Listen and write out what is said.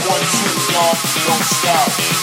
One, two, y'all, don't stop.